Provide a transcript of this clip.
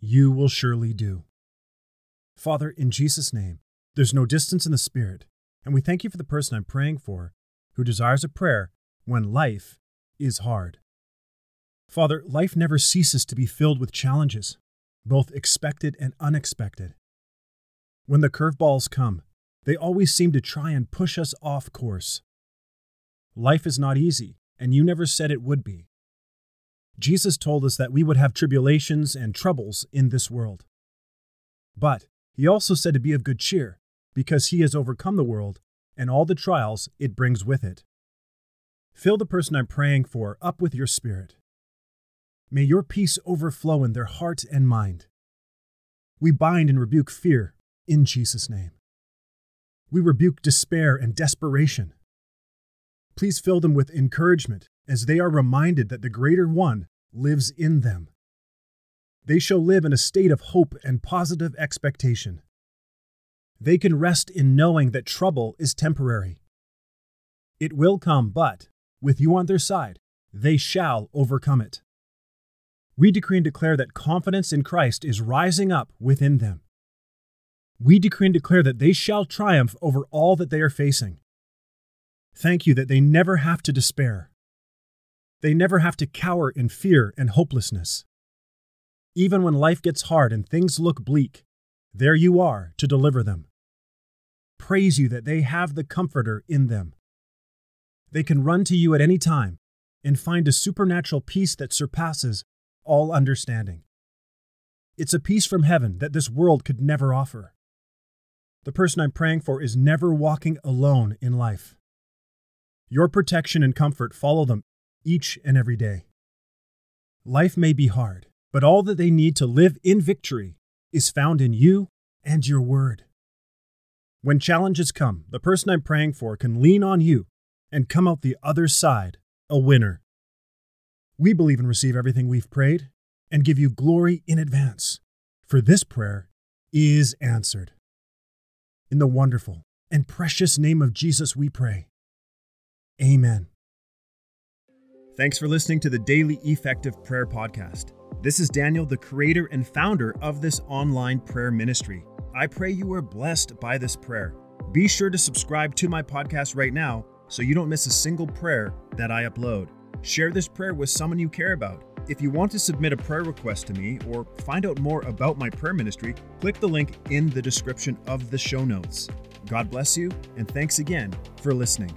you will surely do. Father, in Jesus' name, there's no distance in the Spirit, and we thank you for the person I'm praying for who desires a prayer when life is hard. Father, life never ceases to be filled with challenges, both expected and unexpected. When the curveballs come, they always seem to try and push us off course. Life is not easy, and you never said it would be. Jesus told us that we would have tribulations and troubles in this world. But he also said to be of good cheer, because he has overcome the world and all the trials it brings with it. Fill the person I'm praying for up with your spirit. May your peace overflow in their heart and mind. We bind and rebuke fear in Jesus' name. We rebuke despair and desperation. Please fill them with encouragement as they are reminded that the greater one lives in them. They shall live in a state of hope and positive expectation. They can rest in knowing that trouble is temporary. It will come, but with you on their side, they shall overcome it. We decree and declare that confidence in Christ is rising up within them. We decree and declare that they shall triumph over all that they are facing. Thank you that they never have to despair. They never have to cower in fear and hopelessness. Even when life gets hard and things look bleak, there you are to deliver them. Praise you that they have the Comforter in them. They can run to you at any time and find a supernatural peace that surpasses all understanding. It's a peace from heaven that this world could never offer. The person I'm praying for is never walking alone in life. Your protection and comfort follow them each and every day. Life may be hard, but all that they need to live in victory is found in you and your word. When challenges come, the person I'm praying for can lean on you and come out the other side a winner. We believe and receive everything we've prayed and give you glory in advance, for this prayer is answered. In the wonderful and precious name of Jesus, we pray. Amen. Thanks for listening to the Daily Effective Prayer Podcast. This is Daniel, the creator and founder of this online prayer ministry. I pray you are blessed by this prayer. Be sure to subscribe to my podcast right now so you don't miss a single prayer that I upload. Share this prayer with someone you care about. If you want to submit a prayer request to me or find out more about my prayer ministry, click the link in the description of the show notes. God bless you, and thanks again for listening.